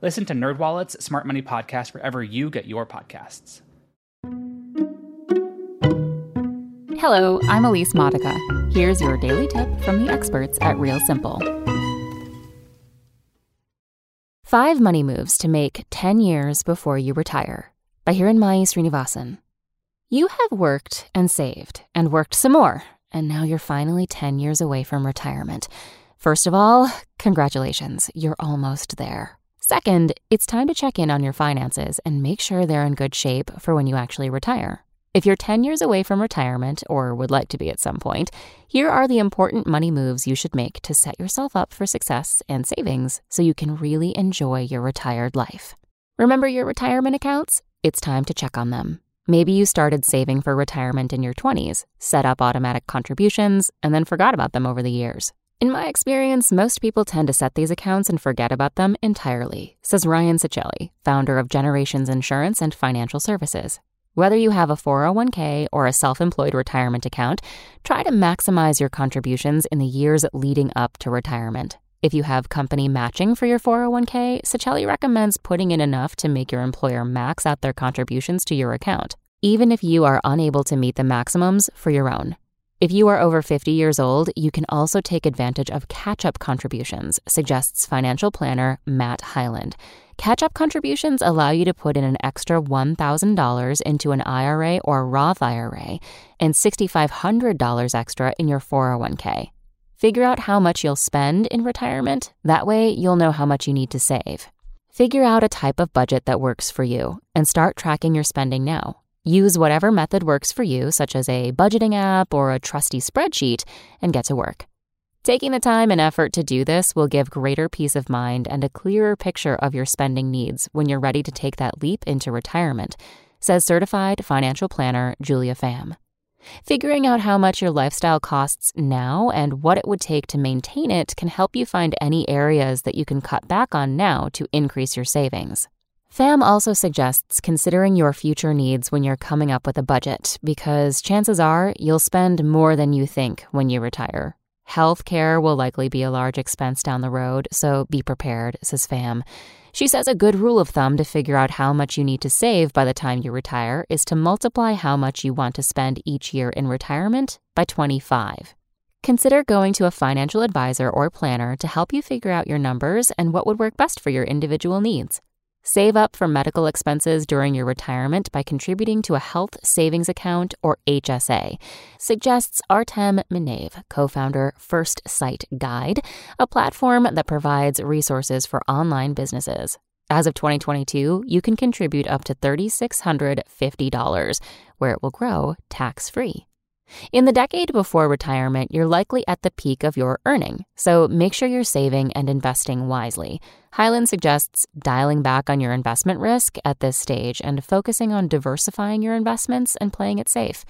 Listen to NerdWallet's Smart Money Podcast wherever you get your podcasts. Hello, I'm Elise Modica. Here's your daily tip from the experts at Real Simple. Five money moves to make 10 years before you retire by Hiranmayi Srinivasan. You have worked and saved and worked some more, and now you're finally 10 years away from retirement. First of all, congratulations, you're almost there. Second, it's time to check in on your finances and make sure they're in good shape for when you actually retire. If you're 10 years away from retirement or would like to be at some point, here are the important money moves you should make to set yourself up for success and savings so you can really enjoy your retired life. Remember your retirement accounts? It's time to check on them. Maybe you started saving for retirement in your 20s, set up automatic contributions, and then forgot about them over the years. In my experience, most people tend to set these accounts and forget about them entirely, says Ryan Ciccelli, founder of Generations Insurance and Financial Services. Whether you have a 401k or a self employed retirement account, try to maximize your contributions in the years leading up to retirement. If you have company matching for your 401k, Ciccelli recommends putting in enough to make your employer max out their contributions to your account, even if you are unable to meet the maximums for your own. If you are over 50 years old, you can also take advantage of catch up contributions, suggests financial planner Matt Hyland. Catch up contributions allow you to put in an extra $1,000 into an IRA or Roth IRA and $6,500 extra in your 401k. Figure out how much you'll spend in retirement. That way, you'll know how much you need to save. Figure out a type of budget that works for you and start tracking your spending now. Use whatever method works for you, such as a budgeting app or a trusty spreadsheet, and get to work. Taking the time and effort to do this will give greater peace of mind and a clearer picture of your spending needs when you're ready to take that leap into retirement, says certified financial planner Julia Pham. Figuring out how much your lifestyle costs now and what it would take to maintain it can help you find any areas that you can cut back on now to increase your savings. Pham also suggests considering your future needs when you're coming up with a budget because chances are you'll spend more than you think when you retire. Healthcare will likely be a large expense down the road, so be prepared, says Pham. She says a good rule of thumb to figure out how much you need to save by the time you retire is to multiply how much you want to spend each year in retirement by 25. Consider going to a financial advisor or planner to help you figure out your numbers and what would work best for your individual needs. Save up for medical expenses during your retirement by contributing to a health savings account or HSA, suggests Artem Minaev, co founder First Site Guide, a platform that provides resources for online businesses. As of 2022, you can contribute up to $3,650, where it will grow tax free. In the decade before retirement, you're likely at the peak of your earning, so make sure you're saving and investing wisely. Hyland suggests dialing back on your investment risk at this stage and focusing on diversifying your investments and playing it safe.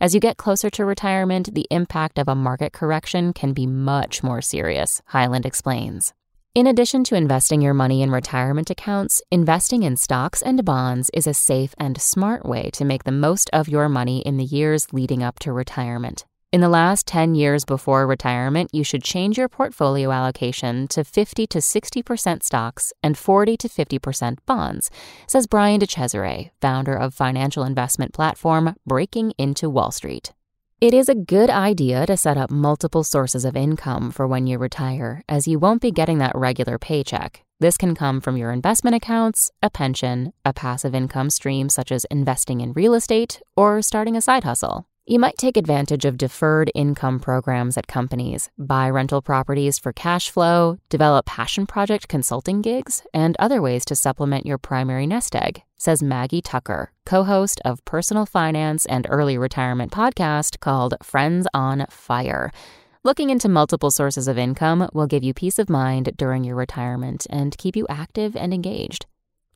As you get closer to retirement, the impact of a market correction can be much more serious, Hyland explains. In addition to investing your money in retirement accounts, investing in stocks and bonds is a safe and smart way to make the most of your money in the years leading up to retirement. In the last 10 years before retirement, you should change your portfolio allocation to 50 to 60% stocks and 40 to 50% bonds, says Brian DeChesare, founder of financial investment platform Breaking Into Wall Street. It is a good idea to set up multiple sources of income for when you retire, as you won't be getting that regular paycheck. This can come from your investment accounts, a pension, a passive income stream such as investing in real estate, or starting a side hustle. You might take advantage of deferred income programs at companies, buy rental properties for cash flow, develop passion project consulting gigs, and other ways to supplement your primary nest egg, says Maggie Tucker, co host of personal finance and early retirement podcast called Friends on Fire. Looking into multiple sources of income will give you peace of mind during your retirement and keep you active and engaged.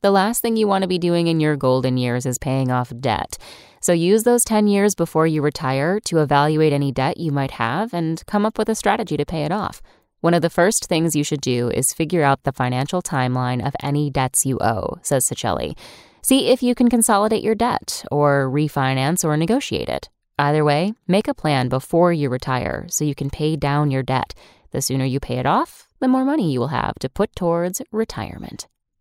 The last thing you want to be doing in your golden years is paying off debt. So use those 10 years before you retire to evaluate any debt you might have and come up with a strategy to pay it off. One of the first things you should do is figure out the financial timeline of any debts you owe, says Ciccelli. See if you can consolidate your debt or refinance or negotiate it. Either way, make a plan before you retire so you can pay down your debt. The sooner you pay it off, the more money you will have to put towards retirement.